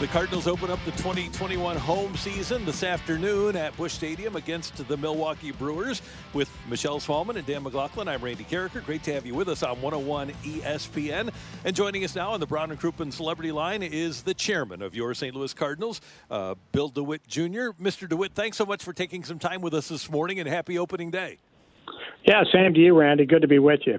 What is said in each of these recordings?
The Cardinals open up the 2021 home season this afternoon at Busch Stadium against the Milwaukee Brewers with Michelle Smallmon and Dan McLaughlin. I'm Randy Karraker. Great to have you with us on 101 ESPN. And joining us now on the Brown and Crouppen Celebrity Line is the chairman of your St. Louis Cardinals, uh, Bill DeWitt Jr. Mr. DeWitt, thanks so much for taking some time with us this morning and happy opening day. Yeah, same to you, Randy. Good to be with you.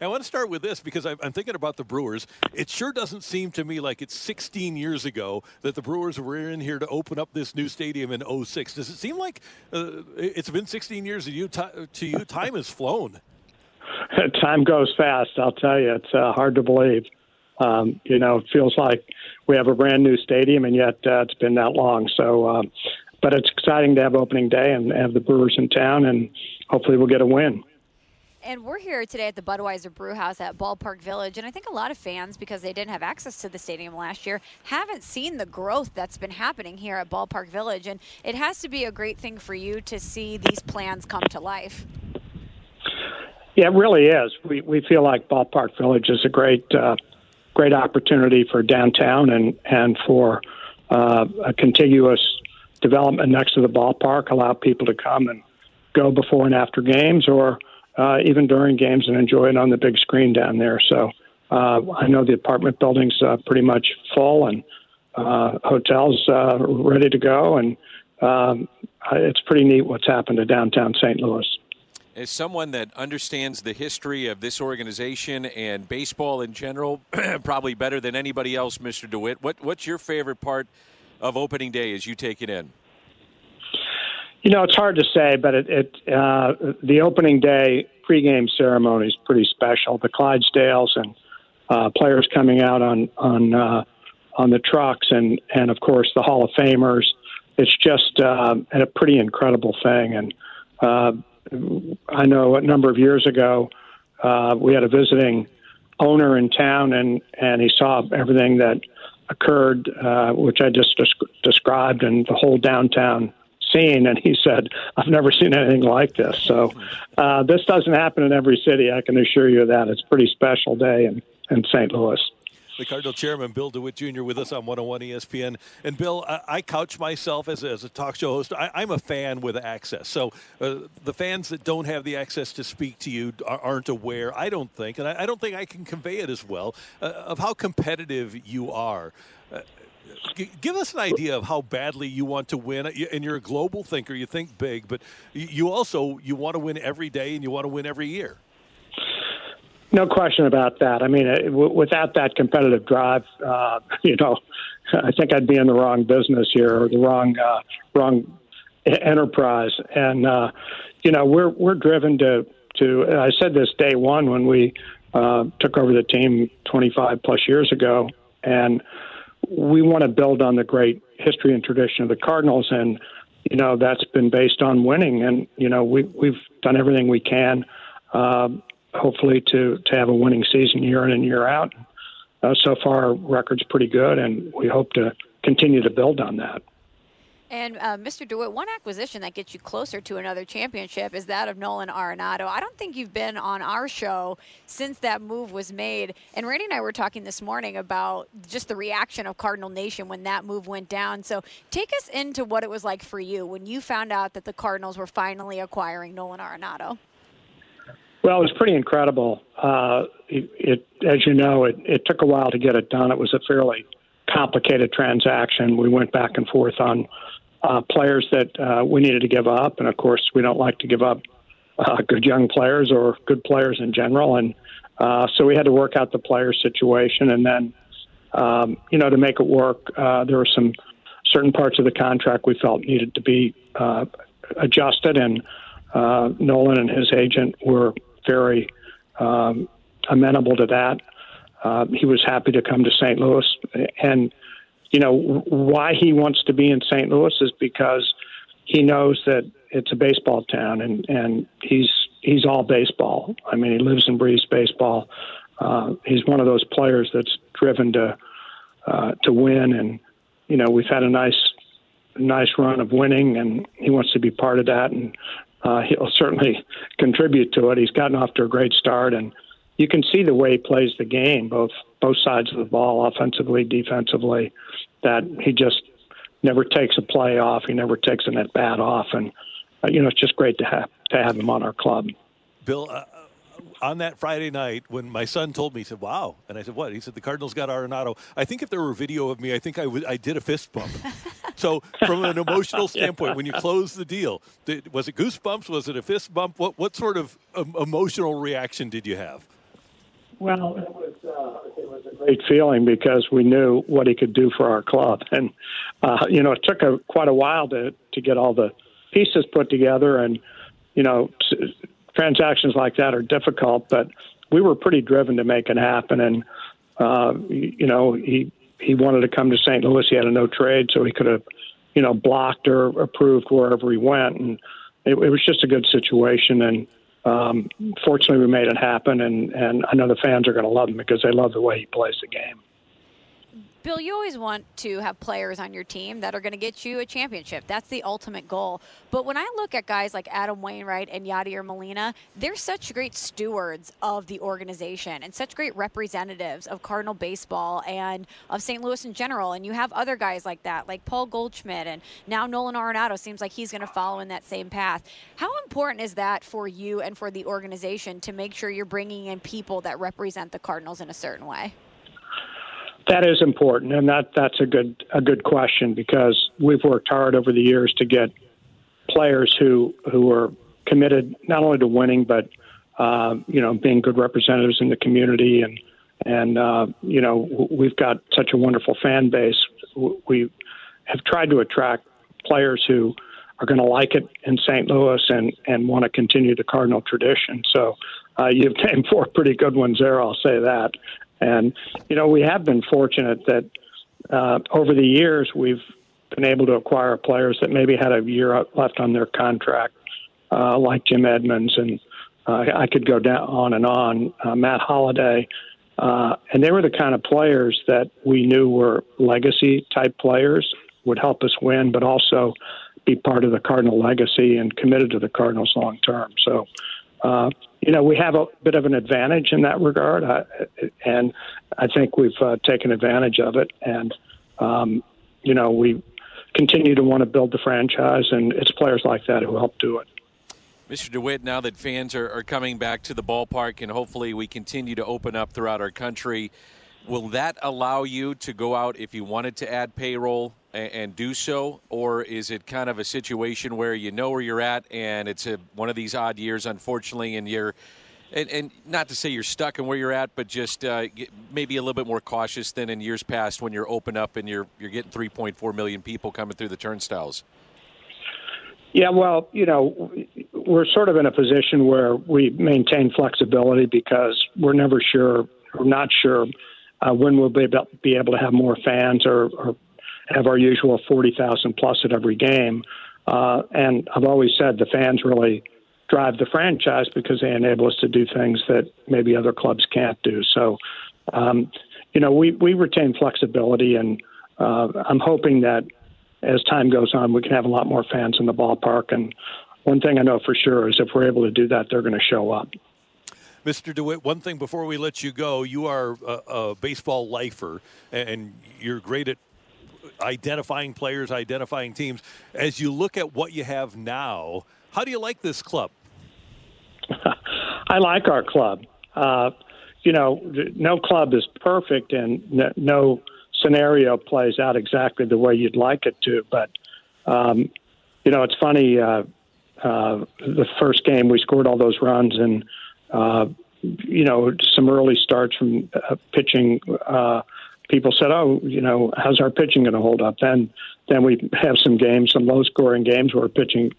I want to start with this because I'm thinking about the Brewers. It sure doesn't seem to me like it's 16 years ago that the Brewers were in here to open up this new stadium in 06. Does it seem like uh, it's been 16 years to you? To you, time has flown. Time goes fast. I'll tell you, it's uh, hard to believe. Um, you know, it feels like we have a brand new stadium, and yet uh, it's been that long. So, um, but it's exciting to have opening day and have the Brewers in town, and hopefully we'll get a win. And we're here today at the Budweiser Brewhouse at Ballpark Village. And I think a lot of fans, because they didn't have access to the stadium last year, haven't seen the growth that's been happening here at Ballpark Village. And it has to be a great thing for you to see these plans come to life. Yeah, it really is. We, we feel like Ballpark Village is a great, uh, great opportunity for downtown and, and for uh, a contiguous development next to the ballpark, allow people to come and go before and after games or uh, even during games and enjoy it on the big screen down there. So uh, I know the apartment building's uh, pretty much full and uh, hotels uh, ready to go, and um, it's pretty neat what's happened to downtown St. Louis. As someone that understands the history of this organization and baseball in general, probably better than anybody else, Mr. DeWitt, what, what's your favorite part of opening day as you take it in? You know, it's hard to say, but it, it uh, the opening day pregame ceremony is pretty special. The Clydesdales and uh, players coming out on on uh, on the trucks, and and of course the Hall of Famers. It's just uh, a pretty incredible thing. And uh, I know a number of years ago uh, we had a visiting owner in town, and and he saw everything that occurred, uh, which I just des- described, and the whole downtown seen, and he said, "I've never seen anything like this." So uh, this doesn't happen in every city. I can assure you that it's a pretty special day in in St. Louis. The Cardinal Chairman Bill DeWitt Jr. with us on 101 ESPN. And Bill, I, I couch myself as a, as a talk show host. I, am a fan with access. So uh, the fans that don't have the access to speak to you aren't aware, I don't think, and I, I don't think I can convey it as well, uh, of how competitive you are. Give us an idea of how badly you want to win. And you're a global thinker. You think big, but you also you want to win every day, and you want to win every year. No question about that. I mean, uh, without that competitive drive, uh, you know, I think I'd be in the wrong business here or the wrong uh, wrong enterprise. And uh, you know, we're we're driven to to. I said this day one when we uh, took over the team 25 plus years ago, and we want to build on the great history and tradition of the Cardinals, and you know that's been based on winning. And you know we we've done everything we can, uh, hopefully to to have a winning season year in and year out. Uh, so far, our record's pretty good, and we hope to continue to build on that. And uh, Mr. DeWitt, one acquisition that gets you closer to another championship is that of Nolan Arenado. I don't think you've been on our show since that move was made. And Randy and I were talking this morning about just the reaction of Cardinal Nation when that move went down. So take us into what it was like for you when you found out that the Cardinals were finally acquiring Nolan Arenado. Well, it was pretty incredible. Uh, it, it, as you know, it, it took a while to get it done. It was a fairly complicated transaction. We went back and forth on uh, players that uh, we needed to give up, and of course, we don't like to give up uh, good young players or good players in general, and uh, so we had to work out the player situation, and then um, you know to make it work, uh, there were some certain parts of the contract we felt needed to be uh, adjusted, and uh, Nolan and his agent were very um, amenable to that. Uh, he was happy to come to St. Louis, and you know why he wants to be in St. Louis is because he knows that it's a baseball town, and and he's he's all baseball. I mean, he lives and breathes baseball. Uh, he's one of those players that's driven to uh, to win, and you know we've had a nice nice run of winning, and he wants to be part of that, and uh, he'll certainly contribute to it. He's gotten off to a great start, and you can see the way he plays the game, both both sides of the ball, offensively, defensively. That he just never takes a play off. He never takes an at bat off, and uh, you know it's just great to have to have him on our club. Bill, uh, on that Friday night when my son told me, he said, "Wow," and I said, "What?" He said, "The Cardinals got Arenado." I think if there were a video of me, I think I, w- I did a fist bump. so, from an emotional standpoint, when you close the deal, did, was it goosebumps? Was it a fist bump? What what sort of um, emotional reaction did you have? Well, it was uh, it was a great feeling because we knew what he could do for our club, and uh, you know it took a, quite a while to to get all the pieces put together, and you know t- transactions like that are difficult, but we were pretty driven to make it happen, and uh, you know he he wanted to come to St. Louis. He had a no trade, so he could have you know blocked or approved wherever he went, and it, it was just a good situation, and um, fortunately, we made it happen, and, and I know the fans are going to love him because they love the way he plays the game. Bill, you always want to have players on your team that are going to get you a championship. That's the ultimate goal. But when I look at guys like Adam Wainwright and Yadier Molina, they're such great stewards of the organization and such great representatives of Cardinal baseball and of St. Louis in general. And you have other guys like that, like Paul Goldschmidt, and now Nolan Arenado seems like he's going to follow in that same path. How important is that for you and for the organization to make sure you're bringing in people that represent the Cardinals in a certain way? That is important, and that that's a good a good question because we've worked hard over the years to get players who who are committed not only to winning but uh, you know being good representatives in the community and and uh, you know we've got such a wonderful fan base. We have tried to attract players who are going to like it in St. Louis and and want to continue the Cardinal tradition. So uh, you've named four pretty good ones there. I'll say that. And, you know, we have been fortunate that uh, over the years we've been able to acquire players that maybe had a year left on their contract, uh, like Jim Edmonds, and uh, I could go down on and on, uh, Matt Holliday. Uh, and they were the kind of players that we knew were legacy type players, would help us win, but also be part of the Cardinal legacy and committed to the Cardinals long term. So, uh, you know, we have a bit of an advantage in that regard, I, and I think we've uh, taken advantage of it. And um, you know, we continue to want to build the franchise, and it's players like that who help do it. Mr. DeWitt, now that fans are, are coming back to the ballpark, and hopefully we continue to open up throughout our country, will that allow you to go out if you wanted to add payroll and, and, do so, or is it kind of a situation where you know where you're at and it's a, one of these odd years, unfortunately, and you're and, and not to say you're stuck in where you're at, but just uh, maybe a little bit more cautious than in years past when you're open up and you're you're getting 3.4 million people coming through the turnstiles. Yeah, well, you know, we're sort of in a position where we maintain flexibility because we're never sure, we're not sure, uh, when we'll be able, be able to have more fans or, or have our usual 40,000 plus at every game. Uh, and I've always said the fans really drive the franchise because they enable us to do things that maybe other clubs can't do. So, um, you know, we, we retain flexibility, and uh, I'm hoping that as time goes on, we can have a lot more fans in the ballpark. And one thing I know for sure is if we're able to do that, they're going to show up. Mr. DeWitt, one thing before we let you go, you are a, a baseball lifer, and you're great at identifying players, identifying teams. As you look at what you have now, how do you like this club? I like our club. Uh, you know, no club is perfect, and no scenario plays out exactly the way you'd like it to. But um, you know, it's funny. Uh, uh, the first game we scored all those runs and uh, you know some early starts from uh, pitching. Uh, people said, "Oh, you know, how's our pitching going to hold up?" Then then we have some games, some low scoring games where pitching,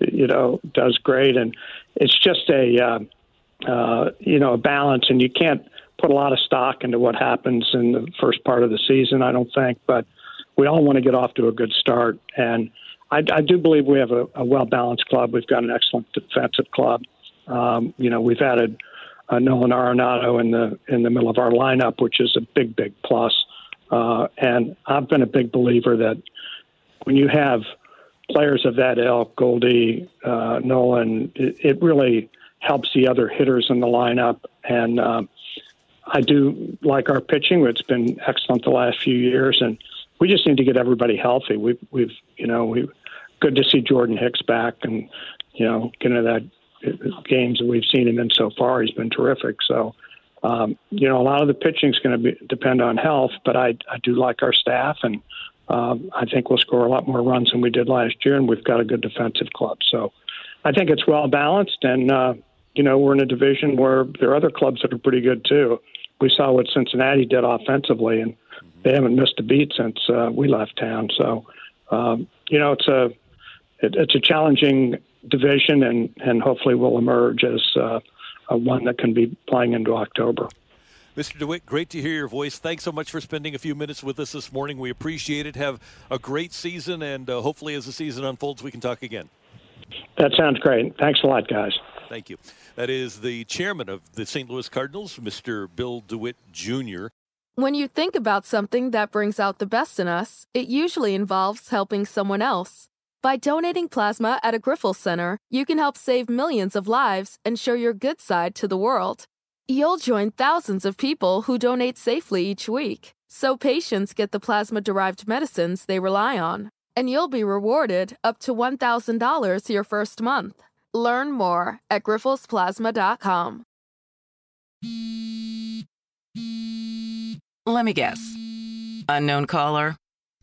you know, does great, and it's just a uh, uh, you know a balance, and you can't put a lot of stock into what happens in the first part of the season. I don't think, but we all want to get off to a good start, and I, I do believe we have a, a well balanced club. We've got an excellent defensive club. Um, you know, we've added uh, Nolan Arenado in the in the middle of our lineup, which is a big, big plus. Uh, and I've been a big believer that when you have players of that ilk, Goldie, uh, Nolan, it, it really helps the other hitters in the lineup. And uh, I do like our pitching. It's been excellent the last few years, and we just need to get everybody healthy. We've, we've, you know, we good to see Jordan Hicks back, and you know, get into that games that we've seen him in so far. He's been terrific. So, um, you know, a lot of the pitching is going to depend on health, but I, I do like our staff, and um, I think we'll score a lot more runs than we did last year, and we've got a good defensive club. So, I think it's well balanced, and uh, you know, we're in a division where there are other clubs that are pretty good too. We saw what Cincinnati did offensively, and they haven't missed a beat since uh, we left town. So, um, you know, it's a it, it's a challenging division, and and hopefully will emerge as uh, one that can be playing into October. Mr. DeWitt, great to hear your voice. Thanks so much for spending a few minutes with us this morning. We appreciate it. Have a great season, and uh, hopefully, as the season unfolds, we can talk again. That sounds great. Thanks a lot, guys. Thank you. That is the chairman of the St. Louis Cardinals, Mr. Bill DeWitt Jr. When you think about something that brings out the best in us, it usually involves helping someone else. By donating plasma at a Grifols Center, you can help save millions of lives and show your good side to the world. You'll join thousands of people who donate safely each week, so patients get the plasma derived medicines they rely on. And you'll be rewarded up to $1,000 your first month. Learn more at grifolsplasma.com. Let me guess. Unknown caller?